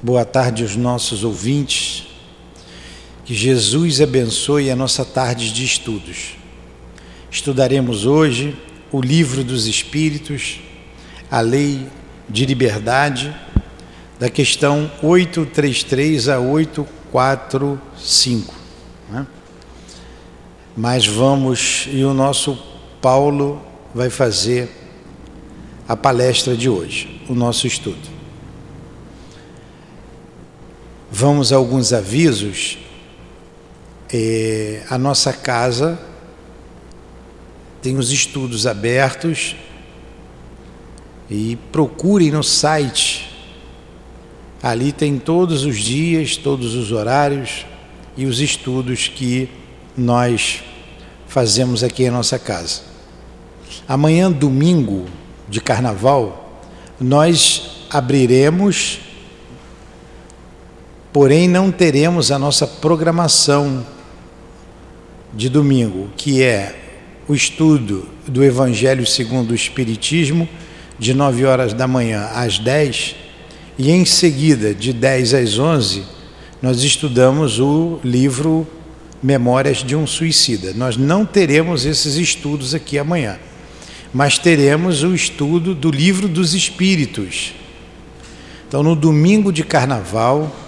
Boa tarde aos nossos ouvintes. Que Jesus abençoe a nossa tarde de estudos. Estudaremos hoje o Livro dos Espíritos, a Lei de Liberdade, da questão 833 a 845. Né? Mas vamos, e o nosso Paulo vai fazer a palestra de hoje, o nosso estudo. Vamos a alguns avisos. É, a nossa casa tem os estudos abertos e procurem no site. Ali tem todos os dias, todos os horários e os estudos que nós fazemos aqui em nossa casa. Amanhã, domingo de carnaval, nós abriremos porém não teremos a nossa programação de domingo, que é o estudo do Evangelho segundo o Espiritismo, de 9 horas da manhã às 10, e em seguida, de 10 às 11, nós estudamos o livro Memórias de um Suicida. Nós não teremos esses estudos aqui amanhã, mas teremos o estudo do Livro dos Espíritos. Então, no domingo de carnaval,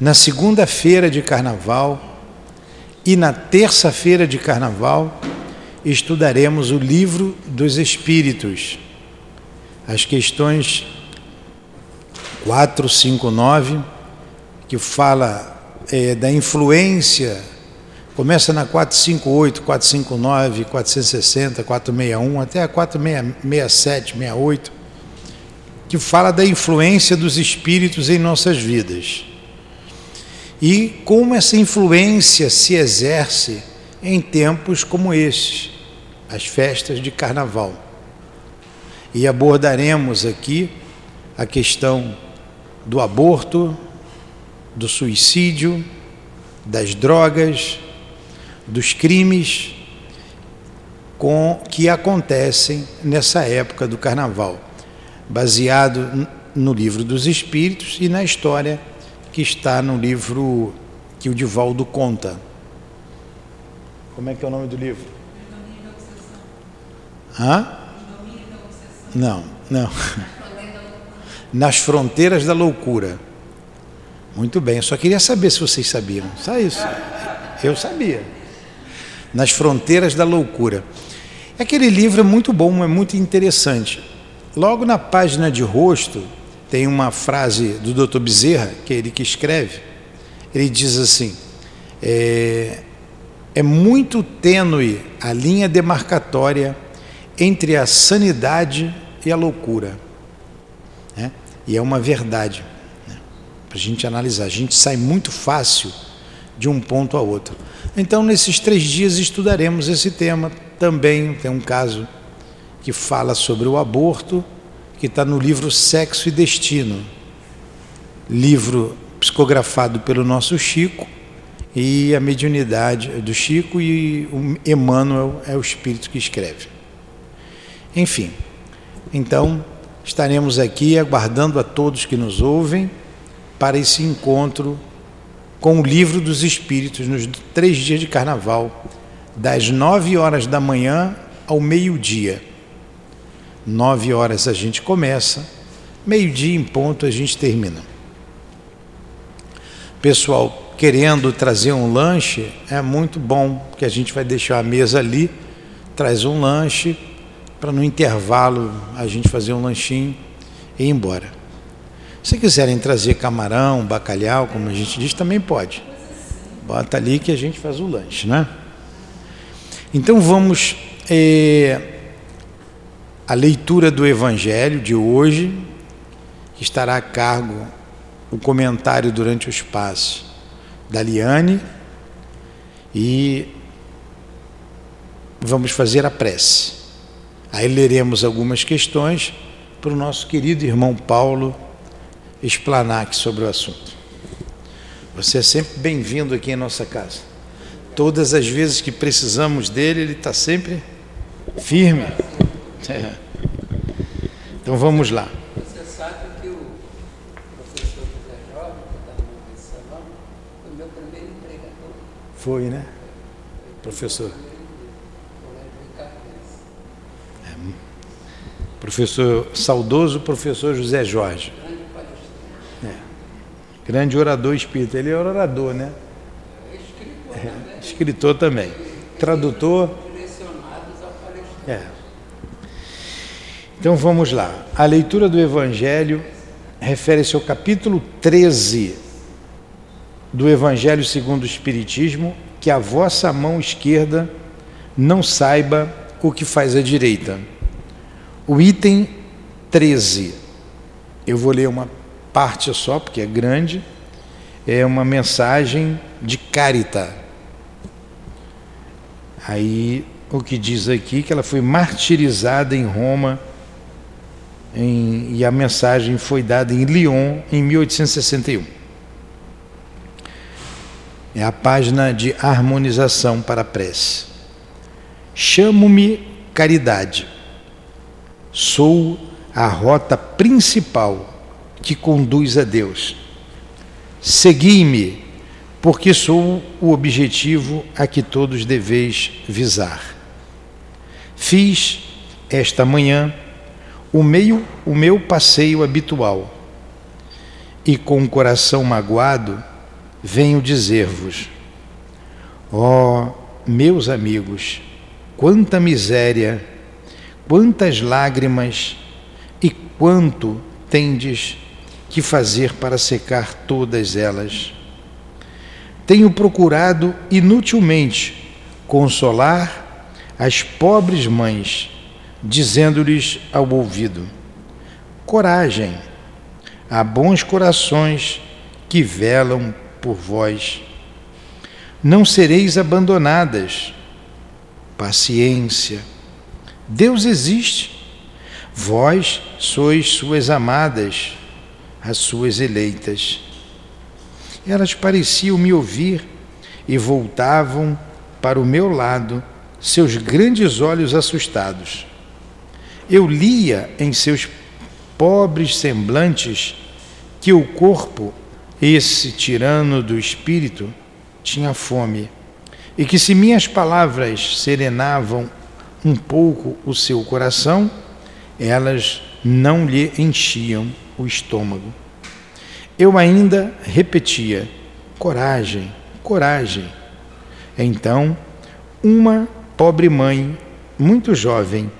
na segunda-feira de carnaval e na terça-feira de carnaval estudaremos o livro dos Espíritos, as questões 4, 5, 9, que fala é, da influência, começa na 458, 459, 460, 461, até a 467, 68, que fala da influência dos espíritos em nossas vidas e como essa influência se exerce em tempos como esses, as festas de carnaval. E abordaremos aqui a questão do aborto, do suicídio, das drogas, dos crimes com que acontecem nessa época do carnaval, baseado no livro dos Espíritos e na história que está no livro que o Divaldo conta. Como é que é o nome do livro? Hã? Não, não. Nas fronteiras da loucura. Muito bem, eu só queria saber se vocês sabiam. Só isso. Eu sabia. Nas fronteiras da loucura. Aquele livro é muito bom, é muito interessante. Logo na página de rosto, tem uma frase do Dr. Bezerra, que é ele que escreve, ele diz assim: é, é muito tênue a linha demarcatória entre a sanidade e a loucura. Né? E é uma verdade né? para a gente analisar. A gente sai muito fácil de um ponto a outro. Então, nesses três dias estudaremos esse tema. Também tem um caso que fala sobre o aborto que está no livro Sexo e Destino, livro psicografado pelo nosso Chico, e a mediunidade do Chico e o Emmanuel é o espírito que escreve. Enfim, então estaremos aqui aguardando a todos que nos ouvem para esse encontro com o livro dos Espíritos nos três dias de carnaval, das nove horas da manhã ao meio-dia. Nove horas a gente começa, meio-dia em ponto a gente termina. Pessoal, querendo trazer um lanche, é muito bom, porque a gente vai deixar a mesa ali, traz um lanche, para no intervalo a gente fazer um lanchinho e ir embora. Se quiserem trazer camarão, bacalhau, como a gente diz, também pode. Bota ali que a gente faz o lanche, né? Então vamos. Eh, a leitura do Evangelho de hoje, que estará a cargo o comentário durante o espaço da Liane, e vamos fazer a prece. Aí leremos algumas questões para o nosso querido irmão Paulo explanar aqui sobre o assunto. Você é sempre bem-vindo aqui em nossa casa. Todas as vezes que precisamos dele, ele está sempre firme. É. Então vamos lá. Você sabe que o professor José Jorge, que estava no salão, foi meu primeiro empregador. Foi, né? Professor. Professor, saudoso professor José Jorge. É. Grande orador espírita. Ele é orador, né? É, escritor também. Tradutor. É. Então vamos lá. A leitura do Evangelho refere-se ao capítulo 13 do Evangelho segundo o Espiritismo, que a vossa mão esquerda não saiba o que faz a direita. O item 13, eu vou ler uma parte só, porque é grande, é uma mensagem de carita. Aí o que diz aqui que ela foi martirizada em Roma em, e a mensagem foi dada em Lyon em 1861. É a página de harmonização para a prece. Chamo-me caridade Sou a rota principal que conduz a Deus. Segui-me, porque sou o objetivo a que todos deveis visar. Fiz esta manhã o, meio, o meu passeio habitual e com o coração magoado venho dizer-vos: ó oh, meus amigos, quanta miséria quantas lágrimas e quanto tendes que fazer para secar todas elas. Tenho procurado inutilmente consolar as pobres mães, dizendo-lhes ao ouvido: Coragem, há bons corações que velam por vós. Não sereis abandonadas. Paciência Deus existe. Vós sois suas amadas, as suas eleitas. Elas pareciam me ouvir e voltavam para o meu lado, seus grandes olhos assustados. Eu lia em seus pobres semblantes que o corpo, esse tirano do espírito, tinha fome, e que se minhas palavras serenavam um pouco o seu coração, elas não lhe enchiam o estômago. Eu ainda repetia: coragem, coragem. Então, uma pobre mãe, muito jovem,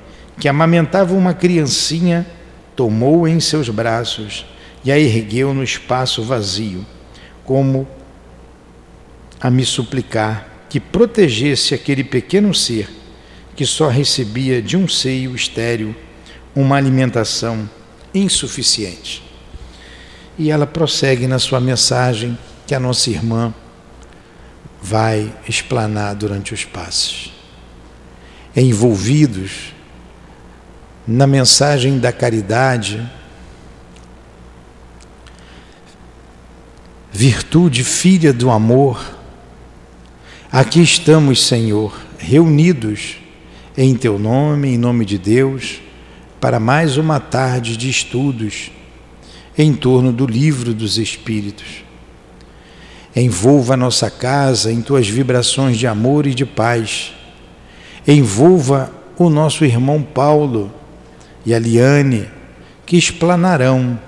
que amamentava uma criancinha, tomou em seus braços e a ergueu no espaço vazio, como a me suplicar que protegesse aquele pequeno ser que só recebia de um seio estéril uma alimentação insuficiente. E ela prossegue na sua mensagem que a nossa irmã vai explanar durante os passos. Envolvidos na mensagem da caridade, virtude filha do amor, aqui estamos, Senhor, reunidos em teu nome, em nome de Deus, para mais uma tarde de estudos em torno do livro dos Espíritos. Envolva a nossa casa em tuas vibrações de amor e de paz. Envolva o nosso irmão Paulo e a Liane, que explanarão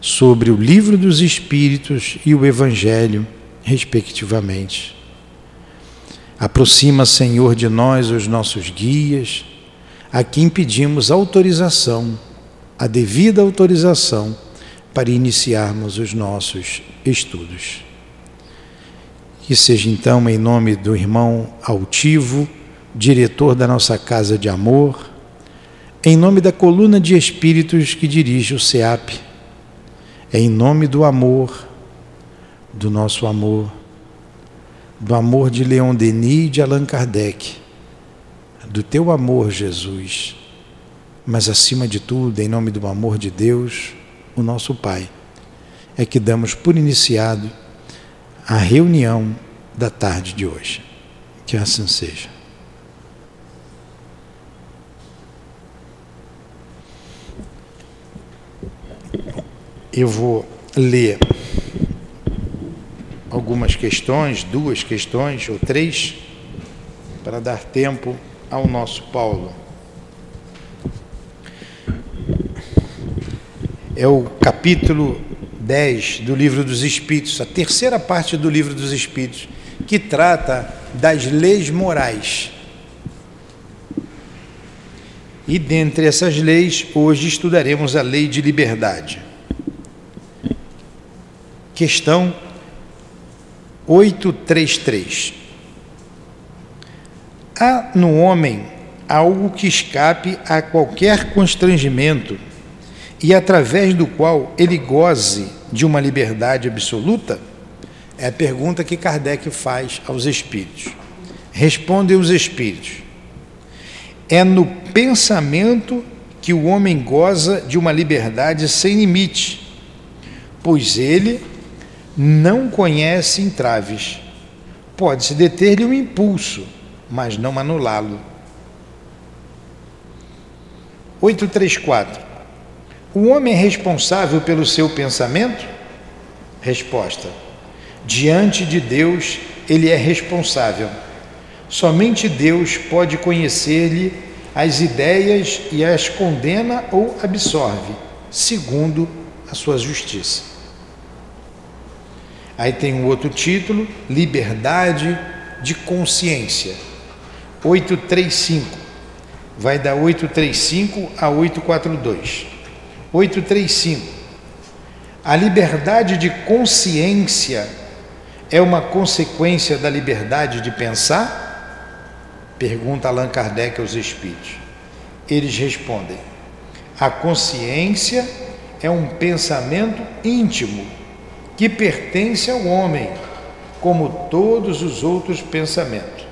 sobre o livro dos Espíritos e o Evangelho, respectivamente. Aproxima, Senhor, de nós os nossos guias, a quem pedimos autorização, a devida autorização, para iniciarmos os nossos estudos. Que seja então em nome do irmão altivo, diretor da nossa casa de amor, em nome da coluna de espíritos que dirige o SEAP, em nome do amor, do nosso amor do amor de Leon Denis e de Allan Kardec, do teu amor, Jesus, mas acima de tudo, em nome do amor de Deus, o nosso Pai, é que damos por iniciado a reunião da tarde de hoje. Que assim seja. Eu vou ler algumas questões, duas questões ou três, para dar tempo ao nosso Paulo. É o capítulo 10 do Livro dos Espíritos, a terceira parte do Livro dos Espíritos, que trata das leis morais. E dentre essas leis, hoje estudaremos a lei de liberdade. Questão 833. Há no homem algo que escape a qualquer constrangimento e através do qual ele goze de uma liberdade absoluta? É a pergunta que Kardec faz aos espíritos. Respondem os espíritos. É no pensamento que o homem goza de uma liberdade sem limite, pois ele não conhece entraves. Pode-se deter-lhe um impulso, mas não anulá-lo. 834. O homem é responsável pelo seu pensamento? Resposta: Diante de Deus, ele é responsável. Somente Deus pode conhecer-lhe as ideias e as condena ou absorve, segundo a sua justiça. Aí tem um outro título, Liberdade de Consciência. 835. Vai da 835 a 842. 835. A liberdade de consciência é uma consequência da liberdade de pensar? Pergunta Allan Kardec aos espíritos. Eles respondem: a consciência é um pensamento íntimo que pertence ao homem, como todos os outros pensamentos.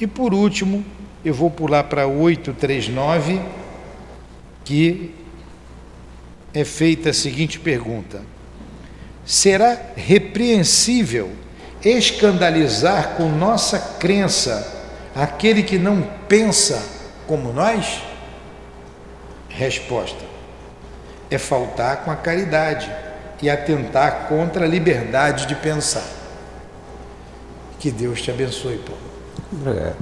E por último, eu vou pular para 839, que é feita a seguinte pergunta: Será repreensível escandalizar com nossa crença aquele que não pensa como nós? Resposta: É faltar com a caridade e atentar contra a liberdade de pensar. Que Deus te abençoe, Paulo. Obrigado.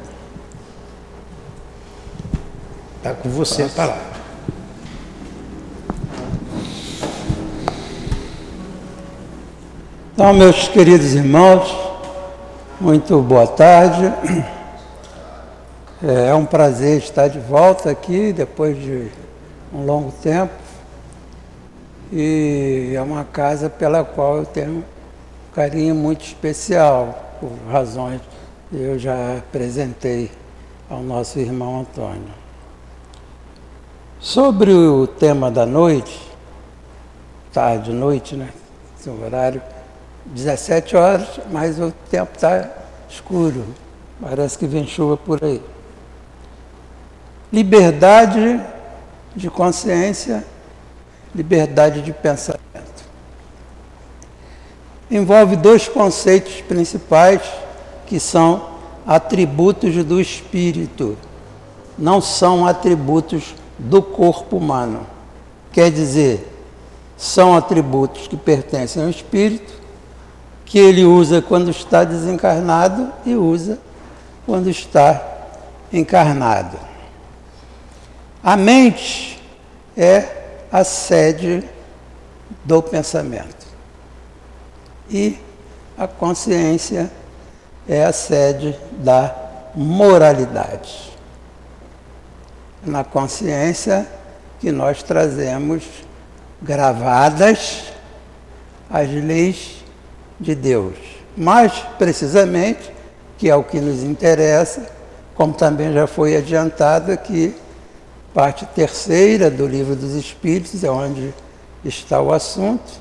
Está com você Posso? a palavra. Então, meus queridos irmãos, muito boa tarde. É um prazer estar de volta aqui depois de um longo tempo e é uma casa pela qual eu tenho um carinho muito especial, por razões que eu já apresentei ao nosso irmão Antônio. Sobre o tema da noite, tarde, noite, né? Esse horário, 17 horas, mas o tempo está escuro. Parece que vem chuva por aí. Liberdade de consciência liberdade de pensamento. Envolve dois conceitos principais que são atributos do espírito, não são atributos do corpo humano. Quer dizer, são atributos que pertencem ao espírito, que ele usa quando está desencarnado e usa quando está encarnado. A mente é a sede do pensamento. E a consciência é a sede da moralidade. Na consciência que nós trazemos gravadas as leis de Deus. Mais precisamente, que é o que nos interessa, como também já foi adiantado aqui, parte terceira do Livro dos Espíritos, é onde está o assunto,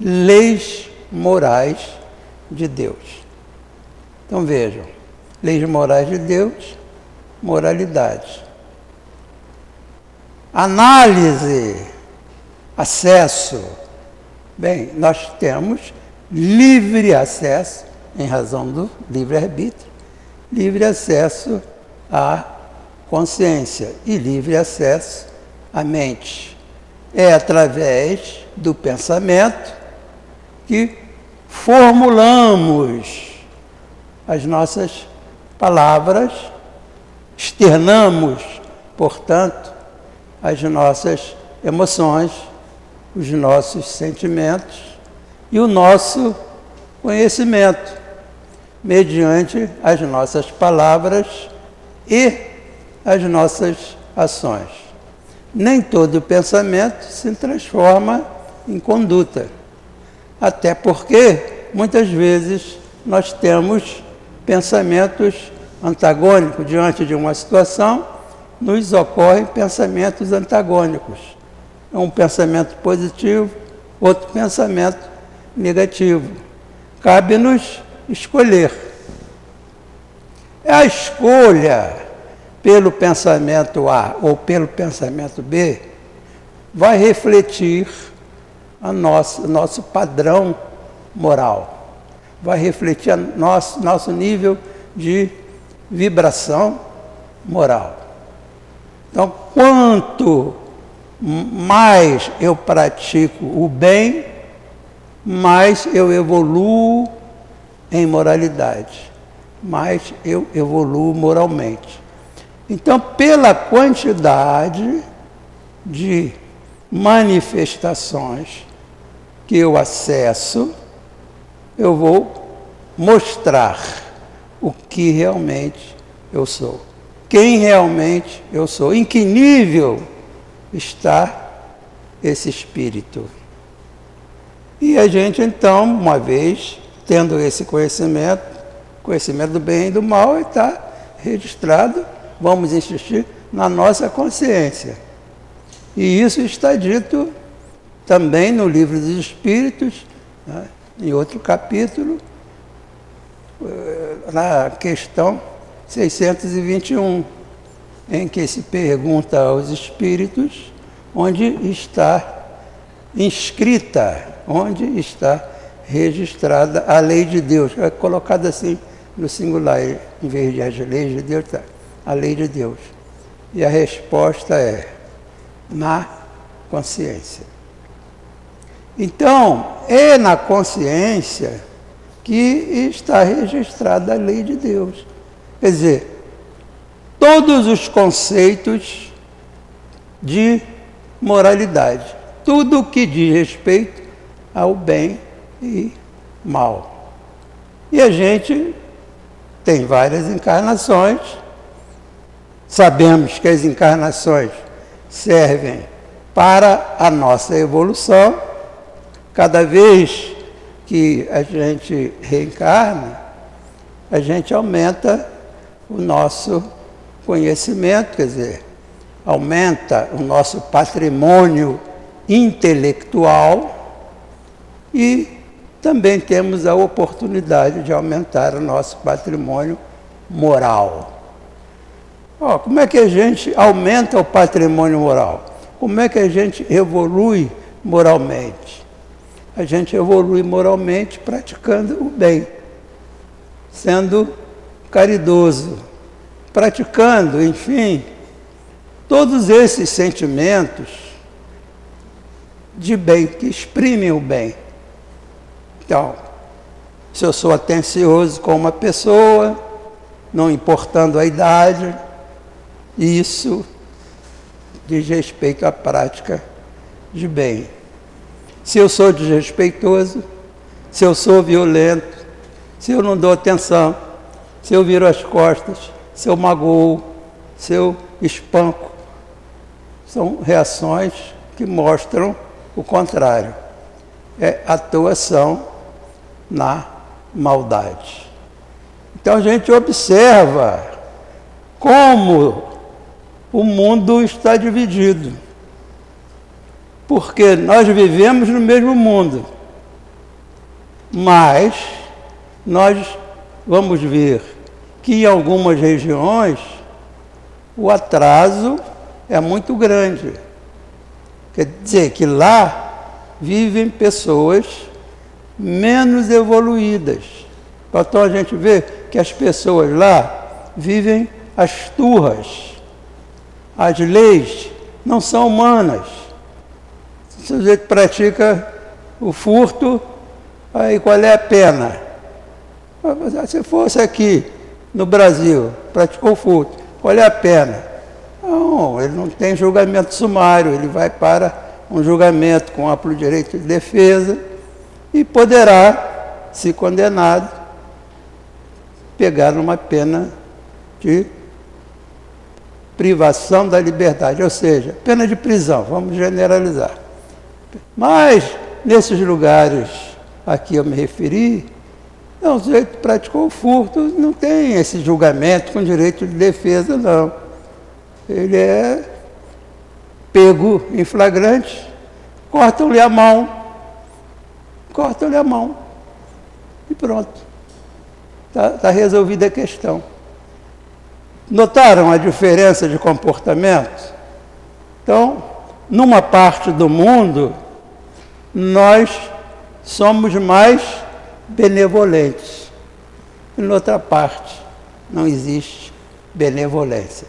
leis morais de Deus. Então vejam, leis morais de Deus, moralidade. Análise, acesso. Bem, nós temos livre acesso, em razão do livre-arbítrio, livre acesso a consciência e livre acesso à mente. é através do pensamento que formulamos as nossas palavras, externamos, portanto, as nossas emoções, os nossos sentimentos e o nosso conhecimento, mediante as nossas palavras e as nossas ações. Nem todo pensamento se transforma em conduta, até porque muitas vezes nós temos pensamentos antagônicos diante de uma situação, nos ocorrem pensamentos antagônicos. Um pensamento positivo, outro pensamento negativo. Cabe-nos escolher. A escolha pelo pensamento A ou pelo pensamento B vai refletir a nosso, nosso padrão moral, vai refletir nosso, nosso nível de vibração moral. Então, quanto mais eu pratico o bem, mais eu evoluo em moralidade, mais eu evoluo moralmente. Então, pela quantidade de manifestações que eu acesso, eu vou mostrar o que realmente eu sou. Quem realmente eu sou. Em que nível está esse espírito. E a gente, então, uma vez tendo esse conhecimento, conhecimento do bem e do mal, está registrado, vamos insistir, na nossa consciência. E isso está dito também no livro dos Espíritos, né, em outro capítulo, eh, na questão 621, em que se pergunta aos Espíritos onde está inscrita, onde está registrada a lei de Deus, é colocada assim no singular, em vez de as leis de Deus, tá, a lei de Deus. E a resposta é na consciência. Então, é na consciência que está registrada a lei de Deus. Quer dizer, todos os conceitos de moralidade, tudo que diz respeito ao bem e mal. E a gente tem várias encarnações, sabemos que as encarnações servem para a nossa evolução. Cada vez que a gente reencarna, a gente aumenta o nosso conhecimento, quer dizer, aumenta o nosso patrimônio intelectual e também temos a oportunidade de aumentar o nosso patrimônio moral. Oh, como é que a gente aumenta o patrimônio moral? Como é que a gente evolui moralmente? A gente evolui moralmente praticando o bem, sendo caridoso, praticando, enfim, todos esses sentimentos de bem, que exprimem o bem. Então, se eu sou atencioso com uma pessoa, não importando a idade, isso diz respeito à prática de bem. Se eu sou desrespeitoso, se eu sou violento, se eu não dou atenção, se eu viro as costas, se eu magoo, se eu espanco, são reações que mostram o contrário. É atuação na maldade. Então a gente observa como o mundo está dividido. Porque nós vivemos no mesmo mundo. Mas nós vamos ver que em algumas regiões o atraso é muito grande. Quer dizer que lá vivem pessoas menos evoluídas. Então a gente vê que as pessoas lá vivem as turras. As leis não são humanas. O sujeito pratica o furto, aí qual é a pena? Ah, se fosse aqui no Brasil, praticou furto, qual é a pena? Não, ele não tem julgamento sumário, ele vai para um julgamento com amplo direito de defesa e poderá, se condenado, pegar uma pena de privação da liberdade, ou seja, pena de prisão, vamos generalizar. Mas, nesses lugares a que eu me referi, não, o sujeito praticou o furto, não tem esse julgamento com direito de defesa, não. Ele é pego em flagrante, cortam-lhe a mão, cortam-lhe a mão e pronto. Está tá resolvida a questão. Notaram a diferença de comportamento? Então, numa parte do mundo, nós somos mais benevolentes. Em outra parte, não existe benevolência.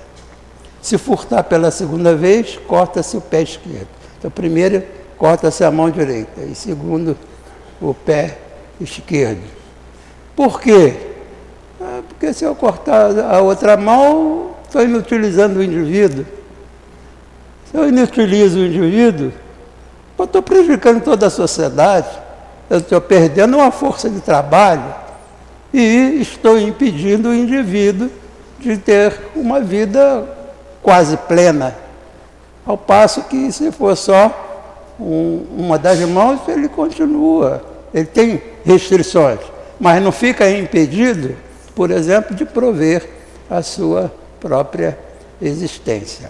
Se furtar pela segunda vez, corta-se o pé esquerdo. Então, primeiro, corta-se a mão direita. E segundo, o pé esquerdo. Por quê? Porque se eu cortar a outra mão, estou inutilizando o indivíduo. Se eu inutilizo o indivíduo, eu estou prejudicando toda a sociedade. Eu estou perdendo uma força de trabalho e estou impedindo o indivíduo de ter uma vida quase plena. Ao passo que, se for só um, uma das mãos, ele continua. Ele tem restrições, mas não fica impedido por exemplo, de prover a sua própria existência.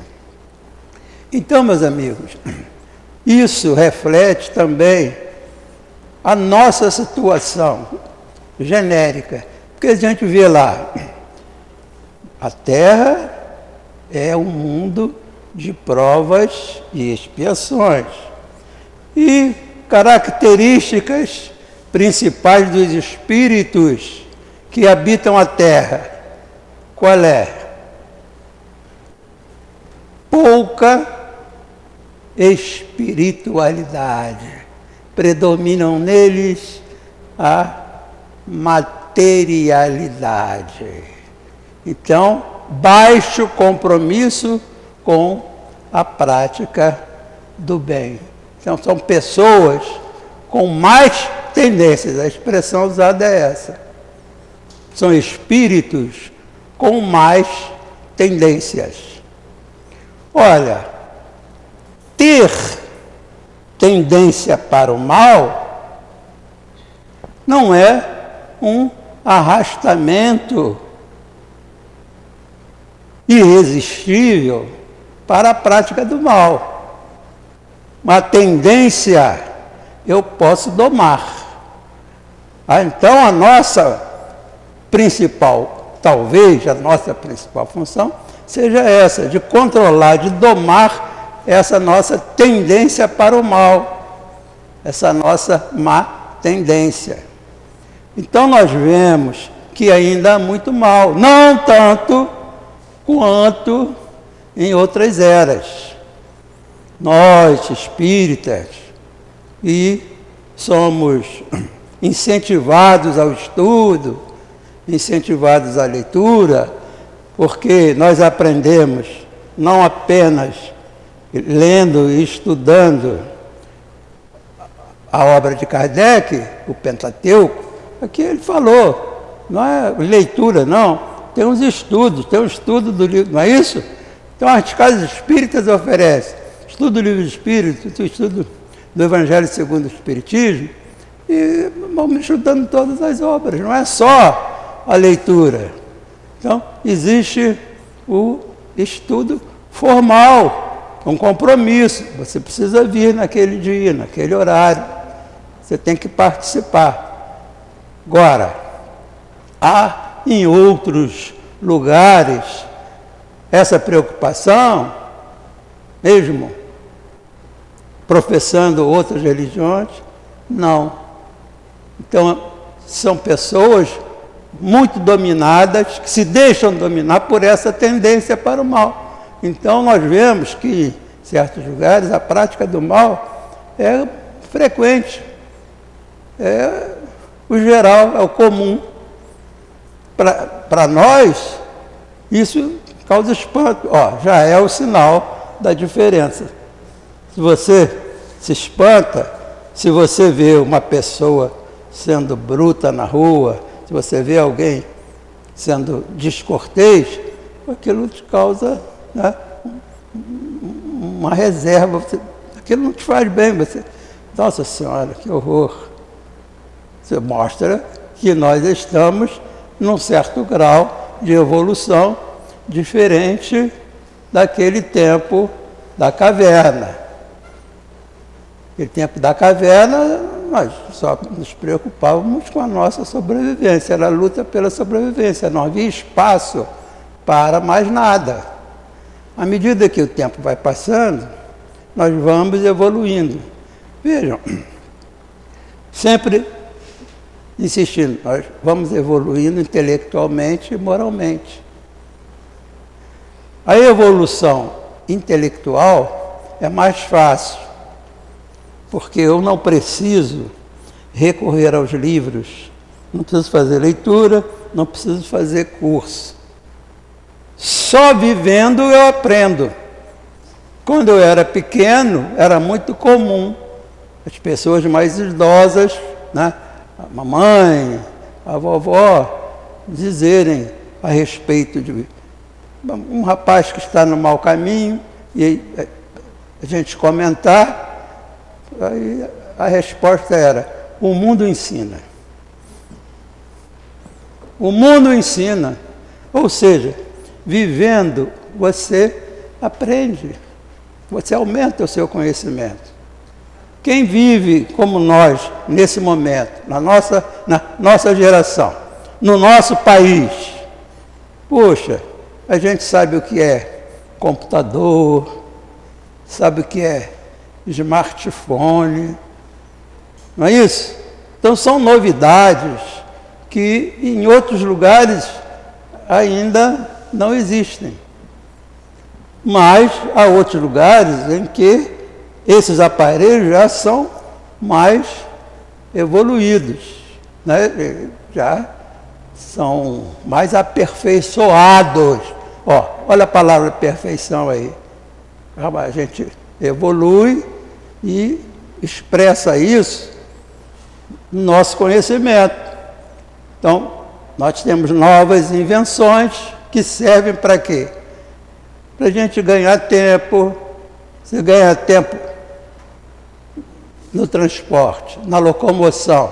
Então, meus amigos, isso reflete também a nossa situação genérica. Porque a gente vê lá, a Terra é um mundo de provas e expiações. E características principais dos espíritos que habitam a terra, qual é? Pouca espiritualidade. Predominam neles a materialidade. Então, baixo compromisso com a prática do bem. Então, são pessoas com mais tendências, a expressão usada é essa são espíritos com mais tendências. Olha, ter tendência para o mal não é um arrastamento irresistível para a prática do mal. Uma tendência eu posso domar. Ah, então a nossa principal, talvez a nossa principal função, seja essa, de controlar, de domar essa nossa tendência para o mal, essa nossa má tendência. Então nós vemos que ainda há muito mal, não tanto quanto em outras eras. Nós, espíritas, e somos incentivados ao estudo, incentivados à leitura, porque nós aprendemos não apenas lendo e estudando a obra de Kardec, o Pentateuco, aqui ele falou, não é leitura, não, tem uns estudos, tem um estudo do livro, não é isso? Então as casas espíritas oferecem estudo do livro Espírito, estudo do Evangelho segundo o Espiritismo, e vamos estudando todas as obras, não é só a leitura. Então, existe o estudo formal, um compromisso. Você precisa vir naquele dia, naquele horário. Você tem que participar. Agora, há em outros lugares essa preocupação, mesmo professando outras religiões? Não. Então, são pessoas muito dominadas, que se deixam dominar por essa tendência para o mal. Então nós vemos que em certos lugares a prática do mal é frequente. É o geral, é o comum. Para nós, isso causa espanto. Ó, já é o sinal da diferença. Se você se espanta, se você vê uma pessoa sendo bruta na rua, se você vê alguém sendo descortês, aquilo te causa né, uma reserva. Você, aquilo não te faz bem. Você, Nossa Senhora, que horror! Você mostra que nós estamos num certo grau de evolução diferente daquele tempo da caverna. Aquele tempo da caverna, nós só nos preocupávamos com a nossa sobrevivência, era a luta pela sobrevivência, não havia espaço para mais nada. À medida que o tempo vai passando, nós vamos evoluindo. Vejam, sempre insistindo, nós vamos evoluindo intelectualmente e moralmente. A evolução intelectual é mais fácil, porque eu não preciso recorrer aos livros, não preciso fazer leitura, não preciso fazer curso. Só vivendo eu aprendo. Quando eu era pequeno, era muito comum as pessoas mais idosas, né, a mamãe, a vovó, dizerem a respeito de um rapaz que está no mau caminho, e a gente comentar, aí a resposta era: o mundo ensina. O mundo ensina. Ou seja, vivendo, você aprende, você aumenta o seu conhecimento. Quem vive como nós nesse momento, na nossa, na nossa geração, no nosso país, poxa, a gente sabe o que é computador, sabe o que é smartphone, não é isso? Então são novidades que em outros lugares ainda não existem. Mas há outros lugares em que esses aparelhos já são mais evoluídos, né? já são mais aperfeiçoados. Ó, olha a palavra perfeição aí. A gente evolui e expressa isso no nosso conhecimento. Então, nós temos novas invenções que servem para quê? Para a gente ganhar tempo. Você ganha tempo no transporte, na locomoção.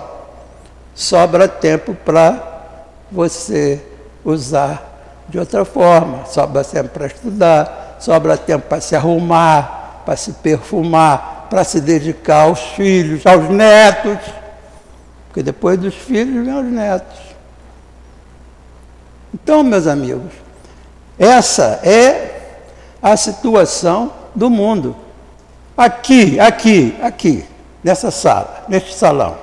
Sobra tempo para você usar de outra forma. Sobra tempo para estudar, sobra tempo para se arrumar, para se perfumar, para se dedicar aos filhos, aos netos. Porque depois dos filhos vem os netos. Então, meus amigos, essa é a situação do mundo. Aqui, aqui, aqui, nessa sala, neste salão.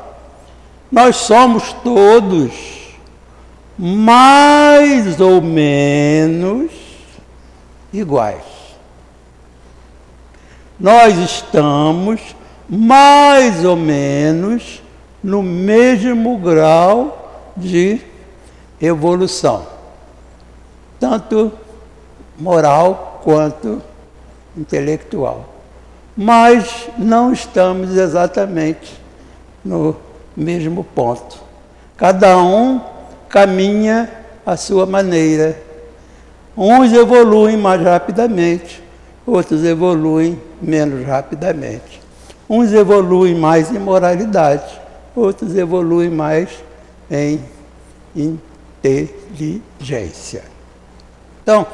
Nós somos todos mais ou menos iguais. Nós estamos mais ou menos no mesmo grau de evolução tanto moral quanto intelectual. Mas não estamos exatamente no mesmo ponto. Cada um caminha à sua maneira. Uns evoluem mais rapidamente, outros evoluem menos rapidamente. Uns evoluem mais em moralidade, outros evoluem mais em inteligência. Então,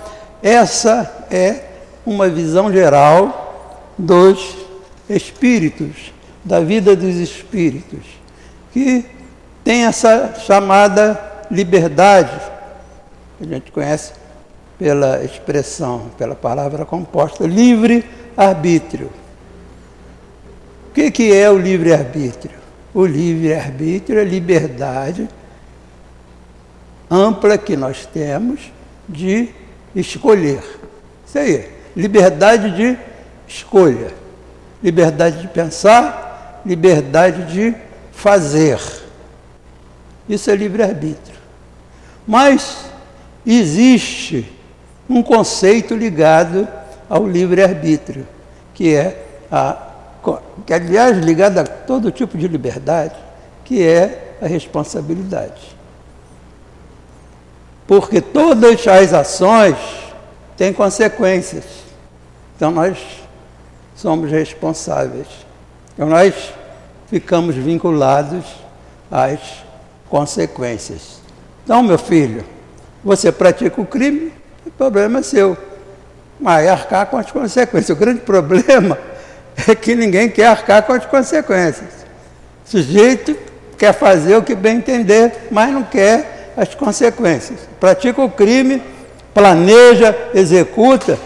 essa é uma visão geral dos espíritos, da vida dos espíritos, que tem essa chamada liberdade, que a gente conhece pela expressão, pela palavra composta, livre-arbítrio. O que, que é o livre-arbítrio? O livre-arbítrio é liberdade ampla que nós temos de escolher. Isso aí, liberdade de escolha. liberdade de pensar, liberdade de fazer. Isso é livre-arbítrio. Mas existe um conceito ligado ao livre-arbítrio, que é a que aliás ligado a todo tipo de liberdade, que é a responsabilidade. Porque todas as ações têm consequências. Então nós somos responsáveis. Então nós ficamos vinculados às consequências. Então, meu filho, você pratica o crime, o problema é seu. Mas arcar com as consequências. O grande problema é que ninguém quer arcar com as consequências. O sujeito quer fazer o que bem entender, mas não quer as consequências. Pratica o crime, planeja, executa,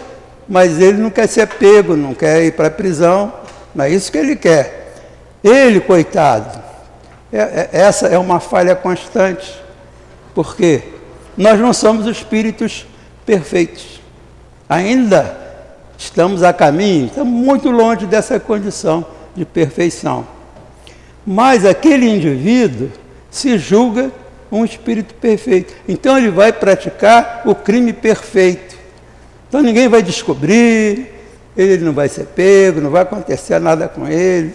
mas ele não quer ser pego, não quer ir para a prisão, não é isso que ele quer. Ele, coitado, é, é, essa é uma falha constante, porque nós não somos espíritos perfeitos. Ainda estamos a caminho, estamos muito longe dessa condição de perfeição. Mas aquele indivíduo se julga um espírito perfeito. Então ele vai praticar o crime perfeito. Então ninguém vai descobrir, ele não vai ser pego, não vai acontecer nada com ele.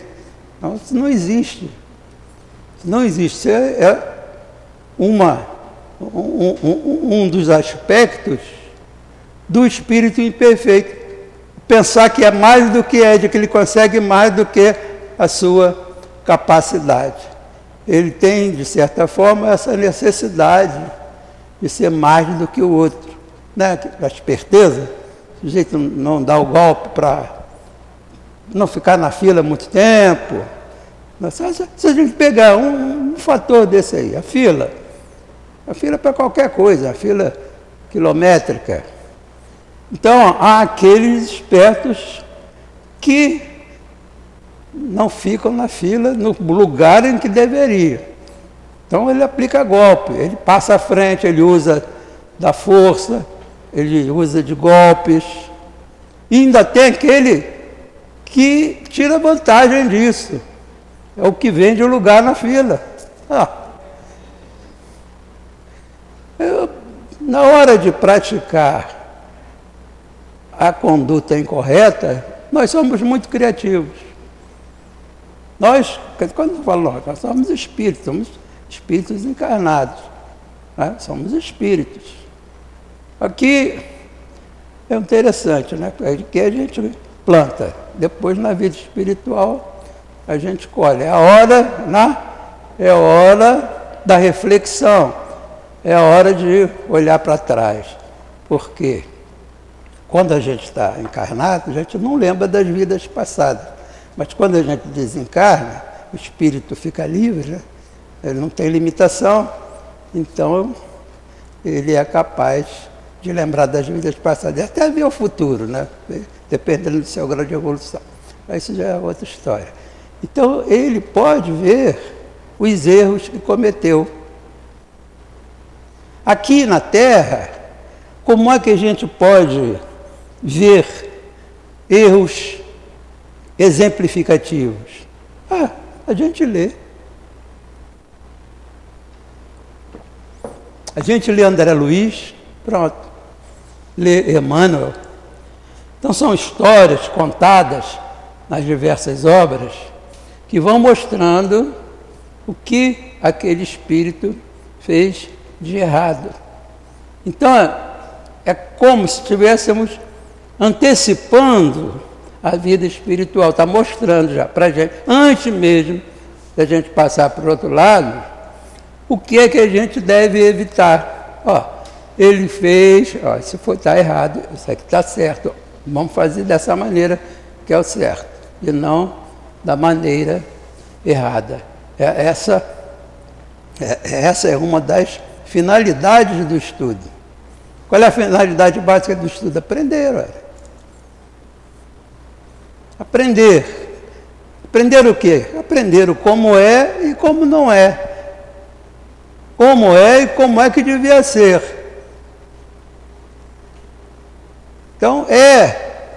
Não, isso não existe. Isso não existe. Isso é, é uma, um, um, dos aspectos do espírito imperfeito pensar que é mais do que é, de que ele consegue mais do que a sua capacidade. Ele tem, de certa forma, essa necessidade de ser mais do que o outro. Né? A esperteza, o sujeito não dá o golpe para não ficar na fila muito tempo. Se a gente pegar um, um fator desse aí, a fila, a fila para qualquer coisa, a fila quilométrica, então, há aqueles espertos que não ficam na fila no lugar em que deveria. Então, ele aplica golpe, ele passa à frente, ele usa da força, ele usa de golpes. E ainda tem aquele que tira vantagem disso. É o que vende o lugar na fila. Ah. Eu, na hora de praticar a conduta incorreta, nós somos muito criativos. Nós, quando eu falo nós, somos espíritos, somos espíritos encarnados. Né? Somos espíritos. Aqui é interessante, né? Aqui a gente planta, depois na vida espiritual a gente colhe. É a hora, né? É a hora da reflexão, é a hora de olhar para trás. Por quê? Quando a gente está encarnado, a gente não lembra das vidas passadas. Mas quando a gente desencarna, o espírito fica livre, né? ele não tem limitação, então ele é capaz de lembrar das vidas passadas, até ver o futuro, né? dependendo do seu grau de evolução. Mas isso já é outra história. Então ele pode ver os erros que cometeu. Aqui na Terra, como é que a gente pode ver erros exemplificativos? Ah, a gente lê. A gente lê André Luiz, pronto. Lê Emmanuel. Então são histórias contadas nas diversas obras que vão mostrando o que aquele espírito fez de errado. Então é como se tivéssemos antecipando a vida espiritual, está mostrando já para a gente, antes mesmo da gente passar para o outro lado, o que é que a gente deve evitar. Ó, ele fez, ó, se for está errado, isso aqui está certo. Vamos fazer dessa maneira que é o certo, e não da maneira errada. É, essa, é, essa é uma das finalidades do estudo. Qual é a finalidade básica do estudo? Aprender. Olha. Aprender. Aprender o quê? Aprender o como é e como não é. Como é e como é que devia ser. Então, é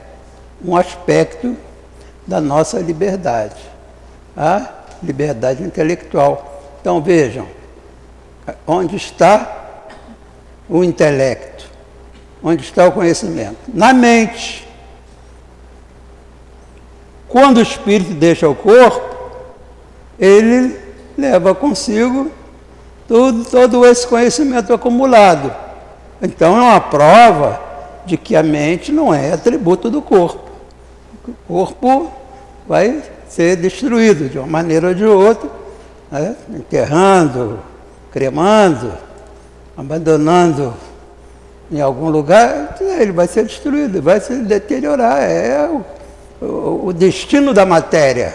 um aspecto da nossa liberdade, a liberdade intelectual. Então vejam, onde está o intelecto? Onde está o conhecimento? Na mente. Quando o espírito deixa o corpo, ele leva consigo todo, todo esse conhecimento acumulado. Então é uma prova de que a mente não é atributo do corpo. O corpo vai ser destruído de uma maneira ou de outra, né? enterrando, cremando, abandonando em algum lugar, ele vai ser destruído, vai se deteriorar. É o, o, destino da matéria.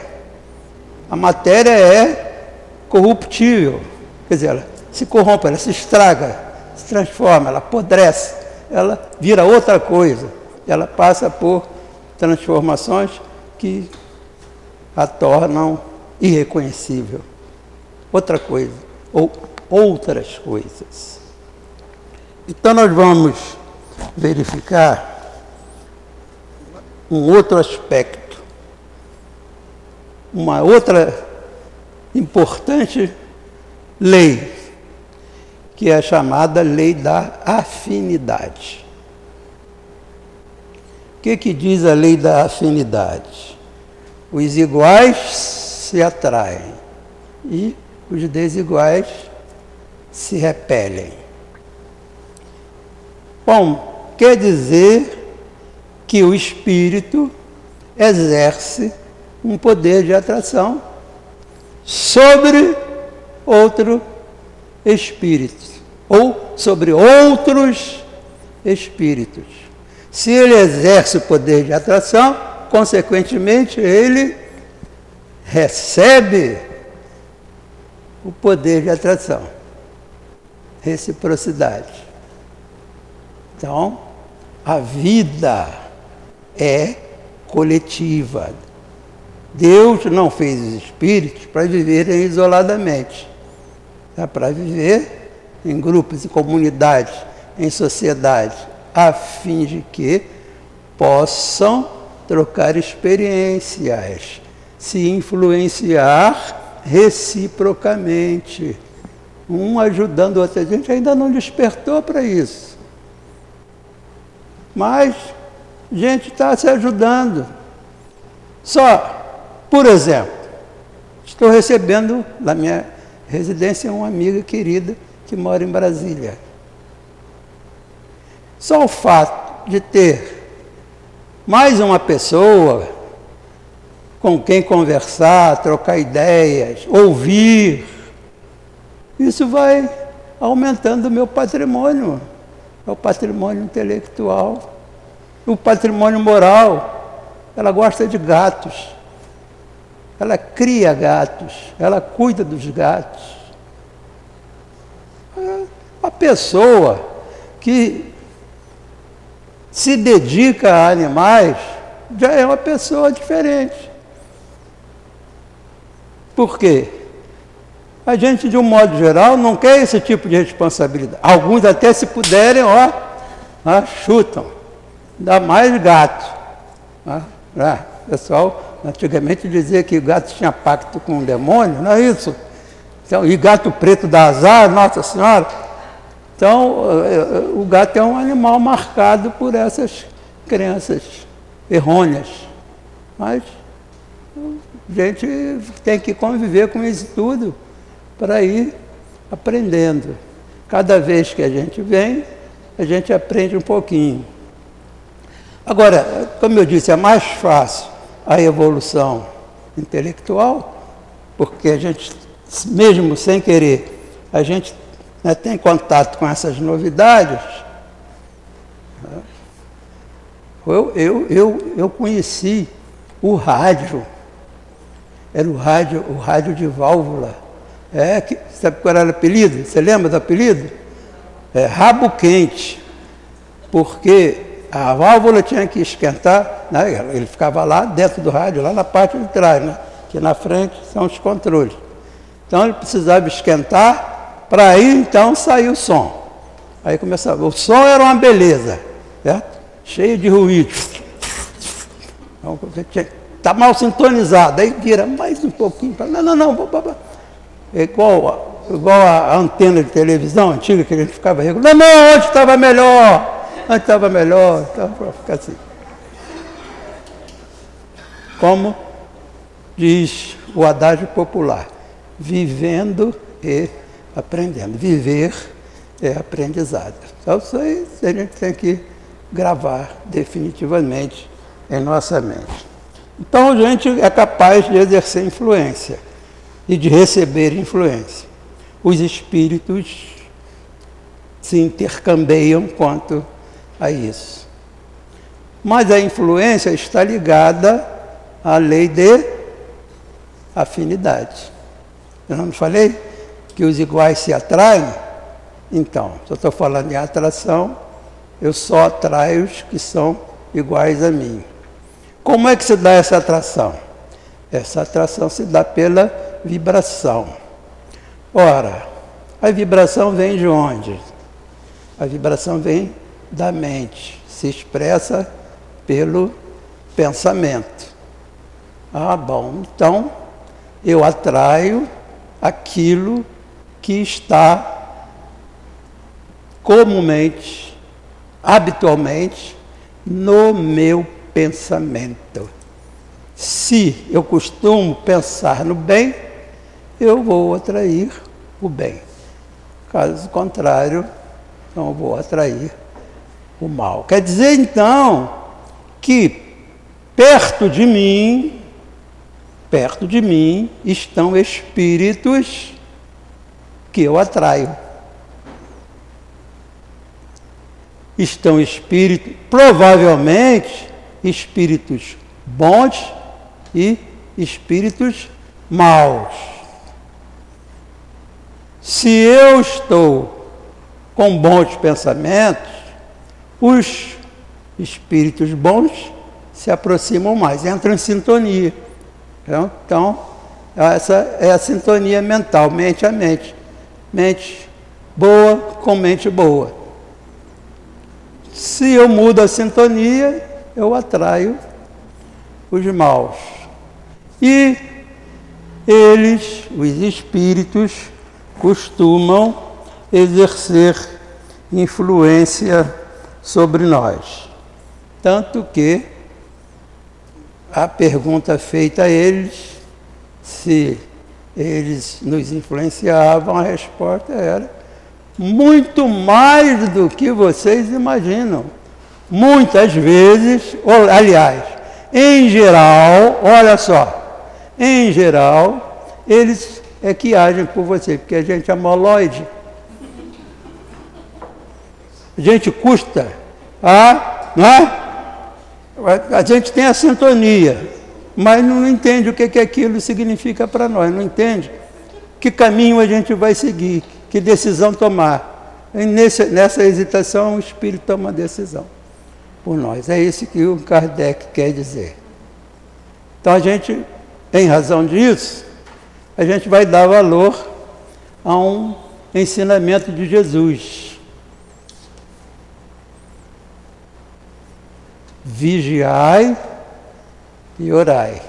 A matéria é corruptível, quer dizer, ela se corrompe, ela se estraga, se transforma, ela apodrece, ela vira outra coisa, ela passa por transformações que a tornam irreconhecível. Outra coisa, ou outras coisas. Então nós vamos verificar um outro aspecto, uma outra importante lei, que é a chamada lei da afinidade. O que, que diz a lei da afinidade? Os iguais se atraem e os desiguais se repelem. Bom, quer dizer que o espírito exerce um poder de atração sobre outro espírito ou sobre outros espíritos. Se ele exerce o poder de atração, consequentemente ele recebe o poder de atração. Reciprocidade. Então, a vida é coletiva. Deus não fez os espíritos para viverem isoladamente, é para viver em grupos, em comunidades, em sociedades, a fim de que possam trocar experiências, se influenciar reciprocamente, um ajudando o outro. A gente ainda não despertou para isso. Mas a gente está se ajudando. Só, por exemplo, estou recebendo na minha residência uma amiga querida que mora em Brasília. Só o fato de ter mais uma pessoa com quem conversar, trocar ideias, ouvir, isso vai aumentando o meu patrimônio é o patrimônio intelectual, o patrimônio moral. Ela gosta de gatos, ela cria gatos, ela cuida dos gatos. A pessoa que se dedica a animais já é uma pessoa diferente. Por quê? A gente, de um modo geral, não quer esse tipo de responsabilidade. Alguns até se puderem, ó, ó chutam. Ainda mais gato. Ó, ó, pessoal, antigamente dizia que o gato tinha pacto com o demônio, não é isso? Então, e gato preto dá azar, Nossa Senhora. Então, eh, eh, o gato é um animal marcado por essas crenças errôneas. Mas a gente tem que conviver com isso tudo para ir aprendendo. Cada vez que a gente vem, a gente aprende um pouquinho. Agora, como eu disse, é mais fácil a evolução intelectual, porque a gente, mesmo sem querer, a gente né, tem contato com essas novidades. Eu, eu, eu, eu conheci o rádio, era o rádio, o rádio de válvula. É, que, sabe qual era o apelido? Você lembra do apelido? É, rabo quente. Porque a válvula tinha que esquentar, né? ele ficava lá dentro do rádio, lá na parte de trás, né? que na frente são os controles. Então ele precisava esquentar para aí então sair o som. Aí começava, o som era uma beleza, certo? cheio de ruído. Então, está mal sintonizado. Aí vira mais um pouquinho. Não, não, não. Vou, vou, É igual, igual a antena de televisão antiga que a gente ficava regulando. Não, antes estava melhor. Antes estava melhor. Então, ficar assim. Como diz o adágio popular, vivendo e aprendendo. Viver é aprendizado. Então isso aí a gente tem que gravar definitivamente em nossa mente. Então a gente é capaz de exercer influência e de receber influência. Os espíritos se intercambeiam quanto a isso. Mas a influência está ligada à lei de afinidade. Eu não falei que os iguais se atraem? Então, se eu estou falando em atração, eu só atraio os que são iguais a mim. Como é que se dá essa atração? Essa atração se dá pela vibração. Ora, a vibração vem de onde? A vibração vem da mente, se expressa pelo pensamento. Ah, bom, então eu atraio aquilo que está comumente, habitualmente, no meu pensamento. Se eu costumo pensar no bem, eu vou atrair o bem. Caso contrário, não vou atrair o mal. Quer dizer então que perto de mim perto de mim estão espíritos que eu atraio. Estão espíritos, provavelmente espíritos bons e espíritos maus. Se eu estou com bons pensamentos, os espíritos bons se aproximam mais, entram em sintonia. Então, então, essa é a sintonia mental, mente a mente. Mente boa com mente boa. Se eu mudo a sintonia, eu atraio os maus. E eles, os espíritos, costumam exercer influência sobre nós. Tanto que a pergunta feita a eles, se eles nos influenciavam, a resposta era muito mais do que vocês imaginam. Muitas vezes, ou, aliás, em geral, olha só, em geral, eles é que agem por você, porque a gente é moloide. A gente custa a, não é? A gente tem a sintonia, mas não entende o que, que aquilo significa para nós, não entende que caminho a gente vai seguir, que decisão tomar. E nesse, nessa hesitação, o Espírito toma a decisão por nós. É isso que o Kardec quer dizer. Então a gente, em razão disso, a gente vai dar valor a um ensinamento de Jesus. vigiai e orai.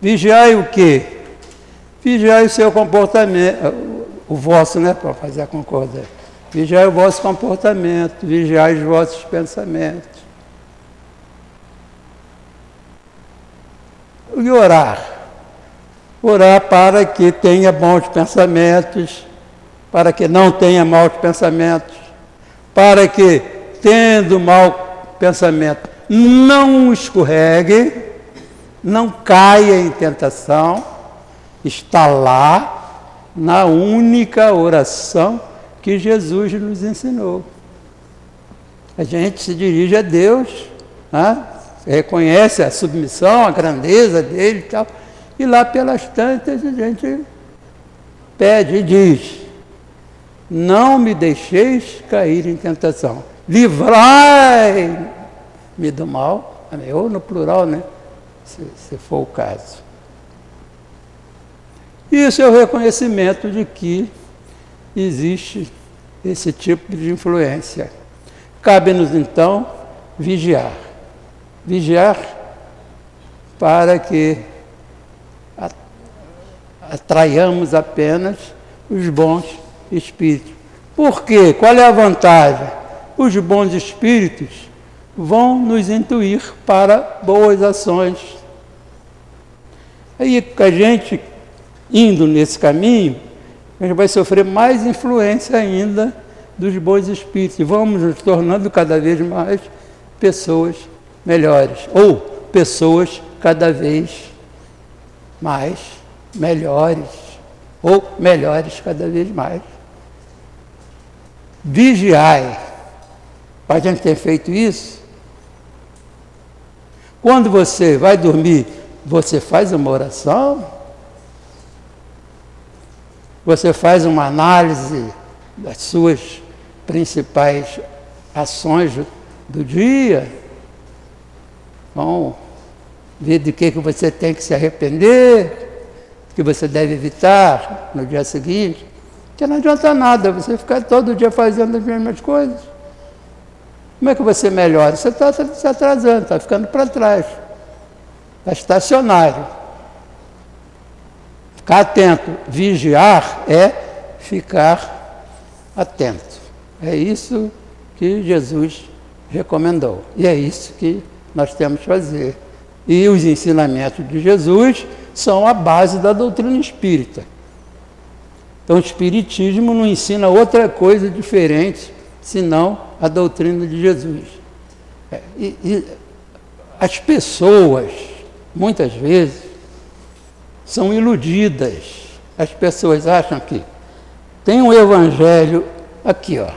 Vigiai o quê? Vigiai o seu comportamento, o vosso, né, para fazer a concordância. Vigiai o vosso comportamento, vigiai os vossos pensamentos. E orar. Orar para que tenha bons pensamentos, para que não tenha maus pensamentos, para que, tendo mal pensamento. Não escorregue, não caia em tentação, está lá na única oração que Jesus nos ensinou. A gente se dirige a Deus, né? reconhece a submissão, a grandeza dele e tal, e lá pelas tantas a gente pede e diz: Não me deixeis cair em tentação livrai-me do mal, ou no plural, né? Se, se for o caso. Isso é o reconhecimento de que existe esse tipo de influência. Cabe-nos então vigiar. Vigiar para que atraiamos apenas os bons espíritos. Por quê? Qual é a vantagem? Os bons espíritos vão nos intuir para boas ações. Aí a gente indo nesse caminho, a gente vai sofrer mais influência ainda dos bons espíritos vamos nos tornando cada vez mais pessoas melhores ou pessoas cada vez mais melhores ou melhores cada vez mais. Vigiai. A gente tem feito isso. Quando você vai dormir, você faz uma oração, você faz uma análise das suas principais ações do- dia. Bom, ver de que, que você tem que se arrepender, que você deve evitar no dia seguinte. Porque não adianta nada você ficar todo dia fazendo as mesmas coisas. Como é que você melhora? Você está se atrasando, está ficando para trás. Está estacionário. Ficar atento. Vigiar é ficar atento. É isso que Jesus recomendou. E é isso que nós temos que fazer. E os ensinamentos de Jesus são a base da doutrina espírita. Então, o Espiritismo não ensina outra coisa diferente senão a doutrina de Jesus. É, E, e as pessoas, muitas vezes, são iludidas. As pessoas acham que tem um evangelho aqui, ó.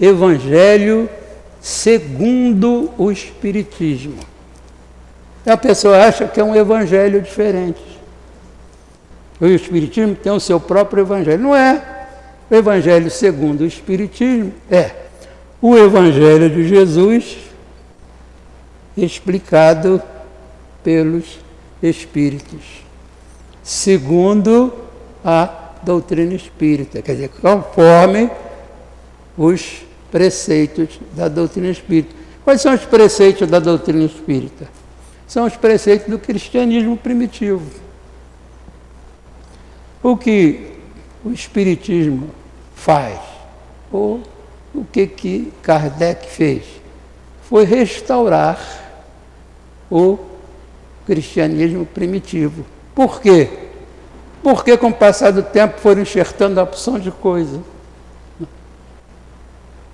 Evangelho segundo o Espiritismo. A pessoa acha que é um evangelho diferente. O Espiritismo tem o seu próprio evangelho. Não é. O evangelho segundo o Espiritismo é o evangelho de Jesus explicado pelos Espíritos, segundo a doutrina espírita, quer dizer, conforme os preceitos da doutrina espírita. Quais são os preceitos da doutrina espírita? São os preceitos do cristianismo primitivo. O que o Espiritismo faz, ou o que, que Kardec fez, foi restaurar o cristianismo primitivo. Por quê? Porque com o passar do tempo foram enxertando a opção de coisa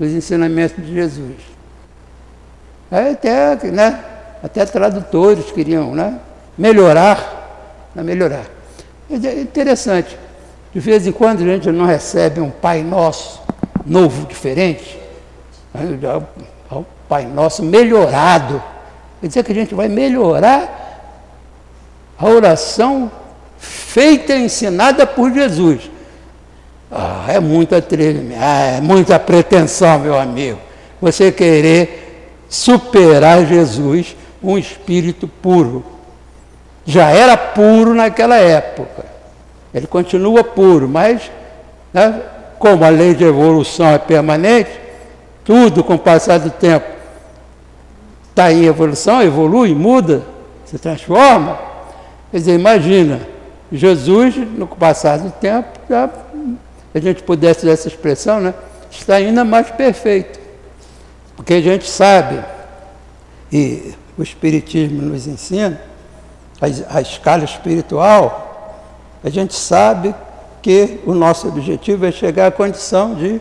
nos ensinamentos de Jesus. Aí até, né, até tradutores queriam né, melhorar, né, melhorar. É interessante. De vez em quando a gente não recebe um Pai Nosso novo, diferente. Aí já- O Pai Nosso melhorado. Quer dizer que a gente vai melhorar a oração feita e ensinada por Jesus. Ah, é muita atrevimento, ah, é muita pretensão, meu amigo. Você querer superar Jesus, um espírito puro já era puro naquela época. Ele continua puro, mas né, como a lei de evolução é permanente, tudo com o passar do tempo está em evolução, evolui, muda, se transforma. Quer dizer, imagina, Jesus, no passar do tempo, já, a gente pudesse usar essa expressão, né, está ainda mais perfeito. Porque a gente sabe, e o Espiritismo nos ensina, a, a escala espiritual, a gente sabe que o nosso objetivo é chegar à condição de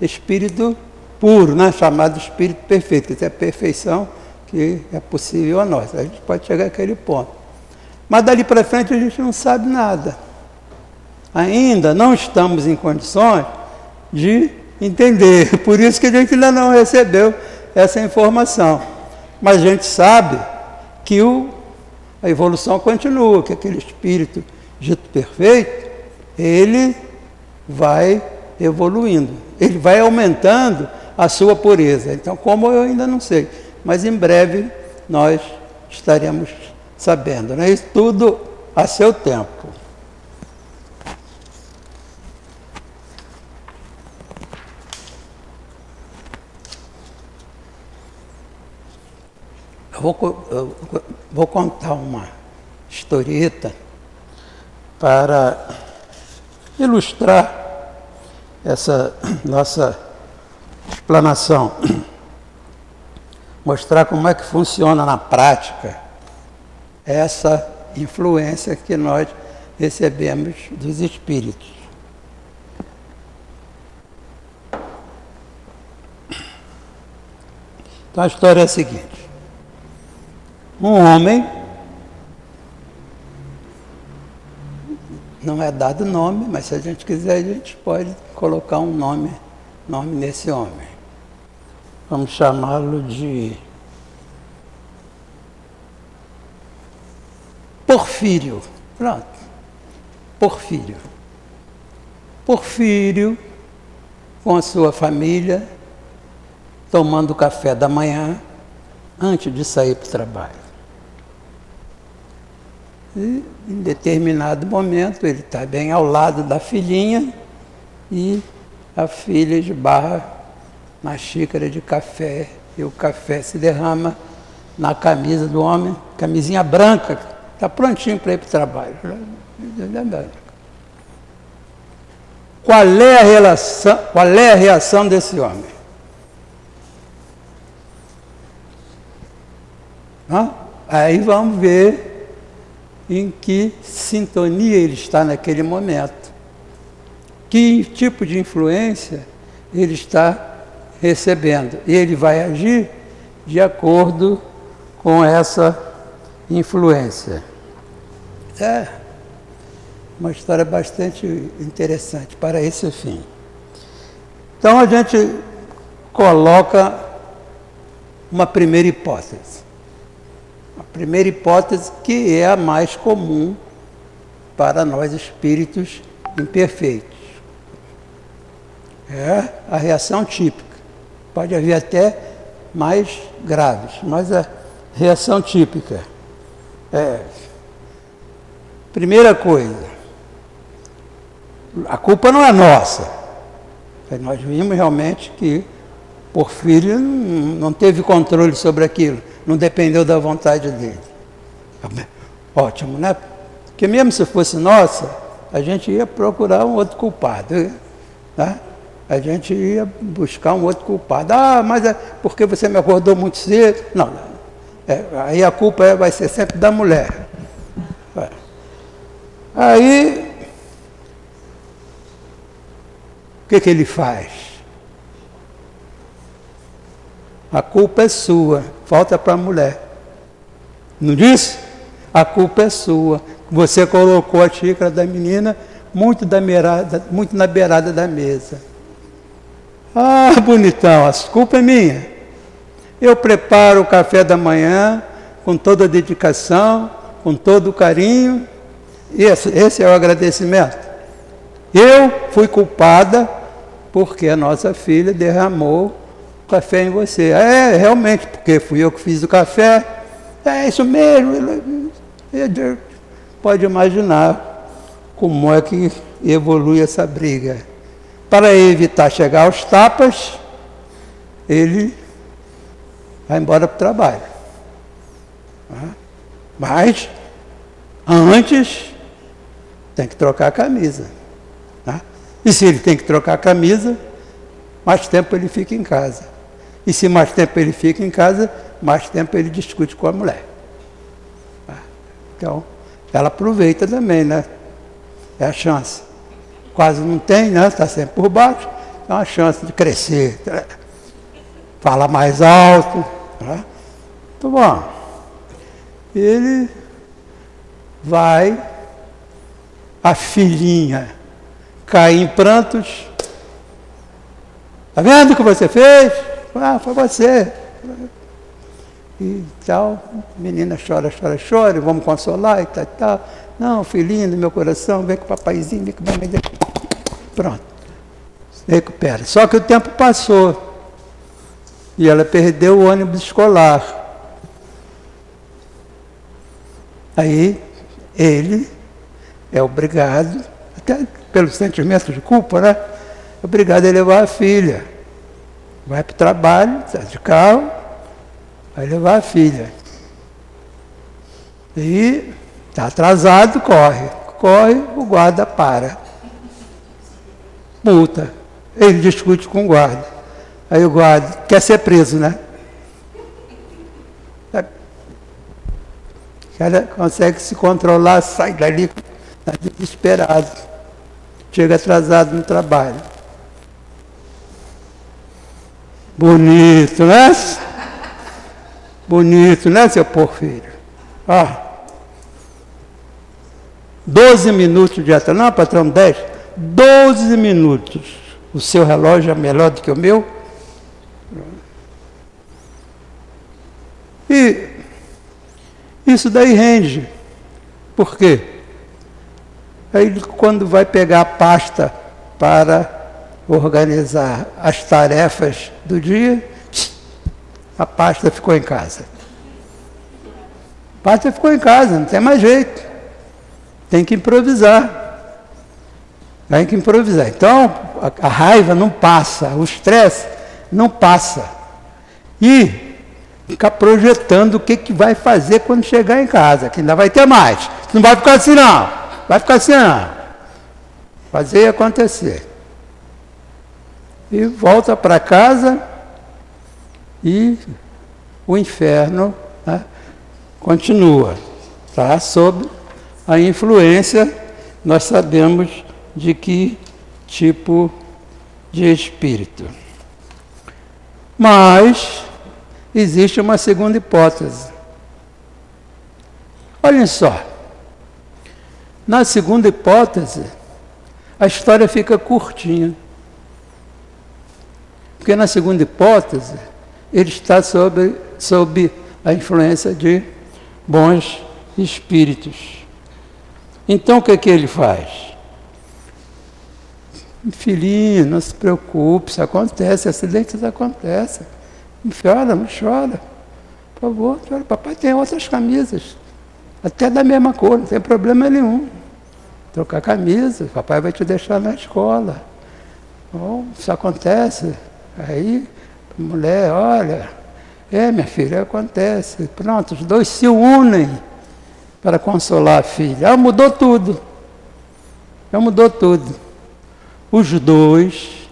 espírito puro, né? chamado espírito perfeito, que é a perfeição que é possível a nós. A gente pode chegar àquele ponto. Mas dali para frente a gente não sabe nada. Ainda não estamos em condições de entender. Por isso que a gente ainda não recebeu essa informação. Mas a gente sabe que o, a evolução continua, que aquele espírito dito perfeito, ele vai evoluindo, ele vai aumentando a sua pureza. Então, como eu ainda não sei, mas em breve nós estaremos sabendo. Né? Isso tudo a seu tempo. Eu vou, eu vou contar uma historieta para ilustrar essa nossa explanação. Mostrar como é que funciona na prática essa influência que nós recebemos dos espíritos. Então a história é a seguinte: um homem não é dado nome, mas se a gente quiser a gente pode colocar um nome, nome nesse homem. Vamos chamá-lo de Porfírio. Pronto. Porfírio. Porfírio, com a sua família, tomando café da manhã antes de sair para o trabalho. E, em determinado momento, ele está bem ao lado da filhinha e a filha esbarra na xícara de café e o café se derrama na camisa do homem, camisinha branca, está prontinho para ir para o trabalho. Qual é a relação, qual é a reação desse homem? Aí vamos ver em que sintonia ele está naquele momento. Que tipo de influência ele está recebendo. E ele vai agir de acordo com essa influência. É uma história bastante interessante para esse fim. Então a gente coloca uma primeira hipótese. A primeira hipótese que é a mais comum para nós espíritos imperfeitos. É a reação típica. Pode haver até mais graves, mas a reação típica é primeira coisa, a culpa não é nossa. Nós vimos realmente que Porfírio não teve controle sobre aquilo não dependeu da vontade dele. Ótimo, né? Porque mesmo se fosse nossa, a gente ia procurar um outro culpado. Né? A gente ia buscar um outro culpado. Ah, mas é porque você me acordou muito cedo. Não. É, aí a culpa é, vai ser sempre da mulher. Aí, o que, que ele faz? A culpa é sua falta para a mulher. Não disse? A culpa é sua. Você colocou a xícara da menina muito, da beirada, muito na beirada da mesa. Ah, bonitão, a culpa é minha. Eu preparo o café da manhã com toda a dedicação, com todo o carinho. Esse, esse é o agradecimento. Eu fui culpada porque a nossa filha derramou café em você. É, realmente, porque fui eu que fiz o café. É isso mesmo. Pode imaginar como é que evolui essa briga. Para evitar chegar aos tapas, ele vai embora para o trabalho. Mas, antes, tem que trocar a camisa. E se ele tem que trocar a camisa, mais tempo ele fica em casa. E se mais tempo ele fica em casa, mais tempo ele discute com a mulher. Então, ela aproveita também, né? É a chance. Quase não tem, né? Está sempre por baixo. É uma chance de crescer. Fala mais alto. Né? Muito bom. Ele vai, a filhinha cai em prantos. Está vendo o que você fez? Ah, foi você. E tal, menina chora, chora, chora, vamos consolar e tal, tal. Não, filhinho do meu coração, vem com o papaizinho, vem com o mamãe. Pronto. Recupera. Só que o tempo passou. E ela perdeu o ônibus escolar. Aí ele é obrigado, até pelo sentimento de culpa, né? Obrigado a levar a filha vai para o trabalho, está de carro, vai levar a filha. E Está atrasado, corre. Corre, o guarda para. Multa. Ele discute com o guarda. Aí o guarda quer ser preso, né? O cara consegue se controlar, sai dali tá desesperado. Chega atrasado no trabalho. Bonito, né? Bonito, né, seu porfírio? Ah. 12 minutos de atraso. Não, patrão, 10. 12 minutos. O seu relógio é melhor do que o meu? E isso daí rende. Por quê? Aí quando vai pegar a pasta para organizar as tarefas do dia, a pasta ficou em casa. A pasta ficou em casa, não tem mais jeito. Tem que improvisar. Tem que improvisar. Então, a, a raiva não passa, o estresse não passa. E ficar projetando o que, que vai fazer quando chegar em casa, que ainda vai ter mais. Não vai ficar assim não. Vai ficar assim não. Fazer acontecer e volta para casa e o inferno né, continua, tá? Sob a influência, nós sabemos de que tipo de espírito. Mas existe uma segunda hipótese. Olhem só. Na segunda hipótese, a história fica curtinha. Porque na segunda hipótese, ele está sob, sob a influência de bons espíritos. Então o que, é que ele faz? Filhinho, não se preocupe, isso acontece, acidentes acontecem. Não chora, não chora. Por favor, chora. Papai tem outras camisas, até da mesma cor, não tem problema nenhum. Trocar camisa, papai vai te deixar na escola. Bom, isso acontece. Aí a mulher, olha, é minha filha, acontece. Pronto, os dois se unem para consolar a filha. Ah, mudou tudo. Já mudou tudo. Os dois,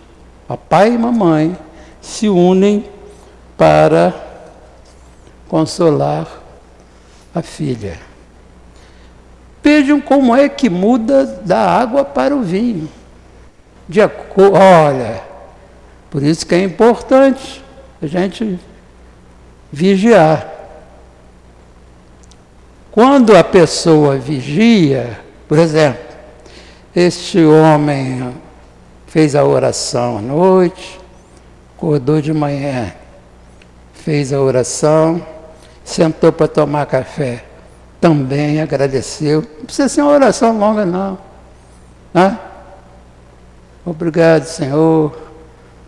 papai e mamãe, se unem para consolar a filha. Vejam como é que muda da água para o vinho. De olha, por isso que é importante a gente vigiar. Quando a pessoa vigia, por exemplo, este homem fez a oração à noite, acordou de manhã, fez a oração, sentou para tomar café, também agradeceu. Não precisa ser uma oração longa, não. Né? Obrigado, Senhor,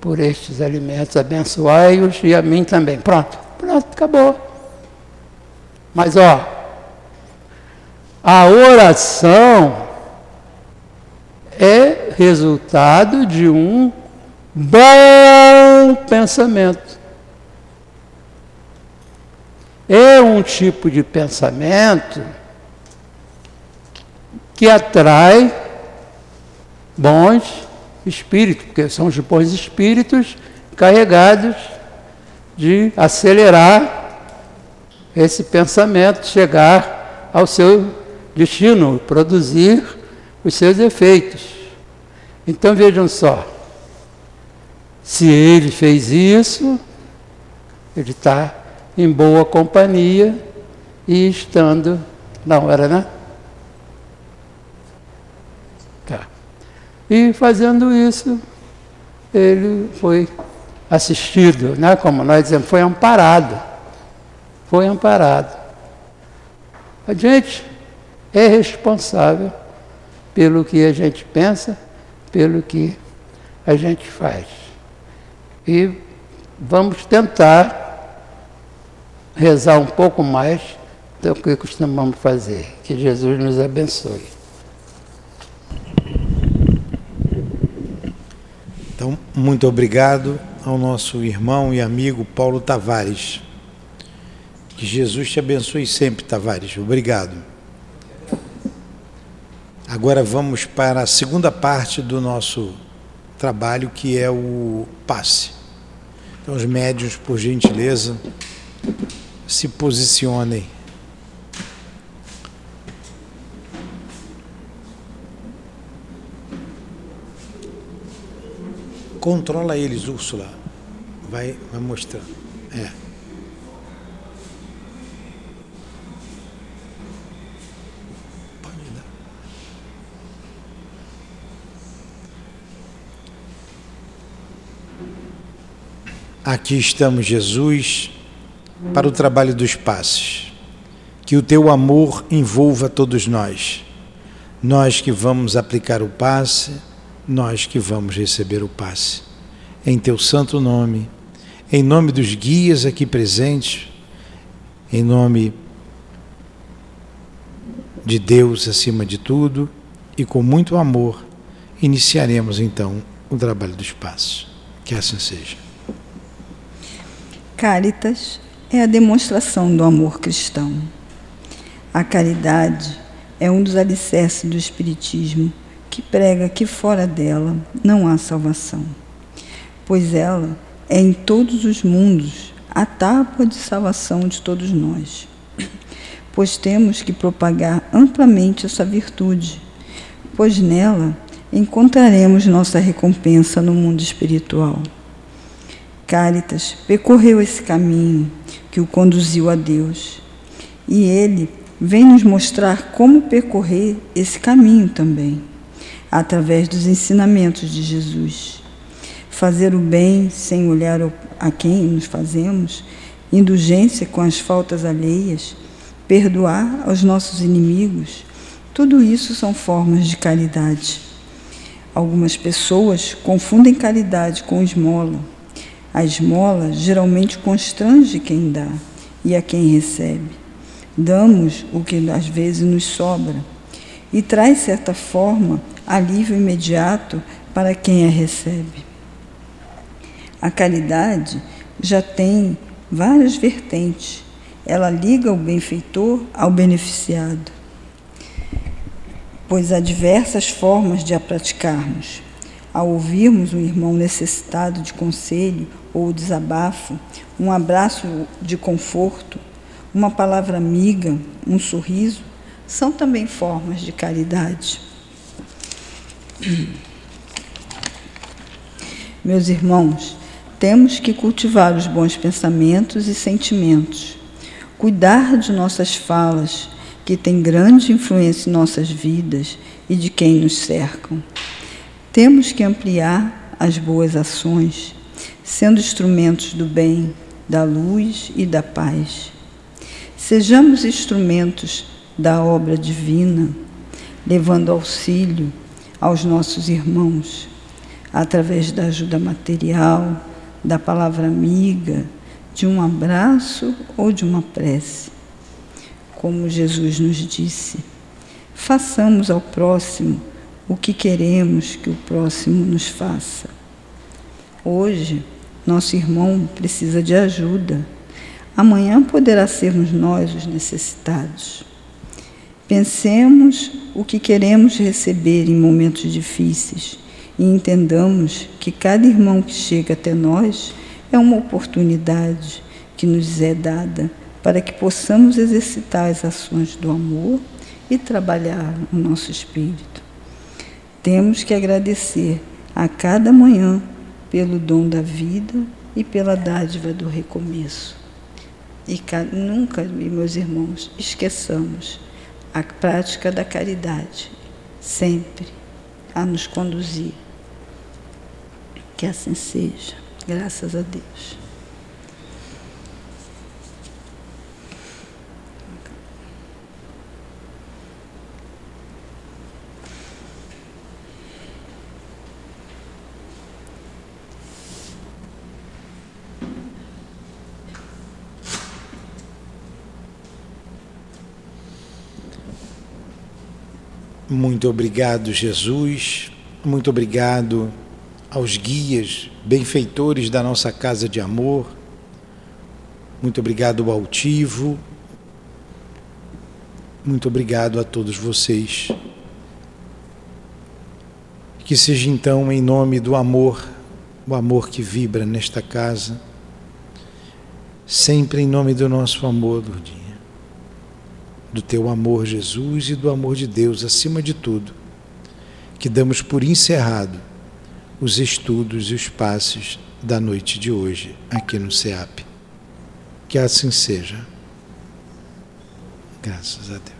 por estes alimentos, abençoai-os e a mim também. Pronto, pronto, acabou. Mas ó, a oração é resultado de um bom pensamento. É um tipo de pensamento que atrai bons espírito, porque são os bons espíritos carregados de acelerar esse pensamento, chegar ao seu destino, produzir os seus efeitos. Então vejam só, se ele fez isso, ele está em boa companhia e estando na hora, né? E fazendo isso, ele foi assistido, né? como nós dizemos, foi amparado. Foi amparado. A gente é responsável pelo que a gente pensa, pelo que a gente faz. E vamos tentar rezar um pouco mais do que costumamos fazer. Que Jesus nos abençoe. Então, muito obrigado ao nosso irmão e amigo Paulo Tavares. Que Jesus te abençoe sempre, Tavares. Obrigado. Agora vamos para a segunda parte do nosso trabalho, que é o passe. Então, os médios, por gentileza, se posicionem. Controla eles, Úrsula. Vai, vai mostrando. É. Aqui estamos, Jesus, para o trabalho dos passes. Que o teu amor envolva todos nós. Nós que vamos aplicar o passe, nós que vamos receber o passe. Em teu santo nome, em nome dos guias aqui presentes, em nome de Deus acima de tudo e com muito amor, iniciaremos então o trabalho dos passos. Que assim seja. Caritas é a demonstração do amor cristão. A caridade é um dos alicerces do Espiritismo que prega que fora dela não há salvação, pois ela é em todos os mundos a tábua de salvação de todos nós. Pois temos que propagar amplamente essa virtude, pois nela encontraremos nossa recompensa no mundo espiritual. Caritas percorreu esse caminho que o conduziu a Deus. E ele vem nos mostrar como percorrer esse caminho também, através dos ensinamentos de Jesus. Fazer o bem sem olhar a quem nos fazemos, indulgência com as faltas alheias, perdoar aos nossos inimigos, tudo isso são formas de caridade. Algumas pessoas confundem caridade com esmola a esmola geralmente constrange quem dá e a quem recebe. Damos o que às vezes nos sobra e traz, certa forma, alívio imediato para quem a recebe. A caridade já tem várias vertentes. Ela liga o benfeitor ao beneficiado, pois há diversas formas de a praticarmos. Ao ouvirmos um irmão necessitado de conselho ou desabafo, um abraço de conforto, uma palavra amiga, um sorriso, são também formas de caridade. Meus irmãos, temos que cultivar os bons pensamentos e sentimentos, cuidar de nossas falas, que têm grande influência em nossas vidas e de quem nos cercam. Temos que ampliar as boas ações, sendo instrumentos do bem, da luz e da paz. Sejamos instrumentos da obra divina, levando auxílio aos nossos irmãos, através da ajuda material, da palavra amiga, de um abraço ou de uma prece. Como Jesus nos disse, façamos ao próximo o que queremos que o próximo nos faça. Hoje, nosso irmão precisa de ajuda. Amanhã poderá sermos nós os necessitados. Pensemos o que queremos receber em momentos difíceis e entendamos que cada irmão que chega até nós é uma oportunidade que nos é dada para que possamos exercitar as ações do amor e trabalhar o nosso espírito. Temos que agradecer a cada manhã pelo dom da vida e pela dádiva do recomeço. E nunca, meus irmãos, esqueçamos a prática da caridade, sempre a nos conduzir. Que assim seja, graças a Deus. Muito obrigado, Jesus. Muito obrigado aos guias, benfeitores da nossa casa de amor. Muito obrigado ao altivo. Muito obrigado a todos vocês Que seja então em nome do amor, o amor que vibra nesta casa, sempre em nome do nosso amor, Lourdinha, do teu amor, Jesus, e do amor de Deus acima de tudo, que damos por encerrado os estudos e os passos da noite de hoje aqui no SEAP. Que assim seja. Graças a Deus.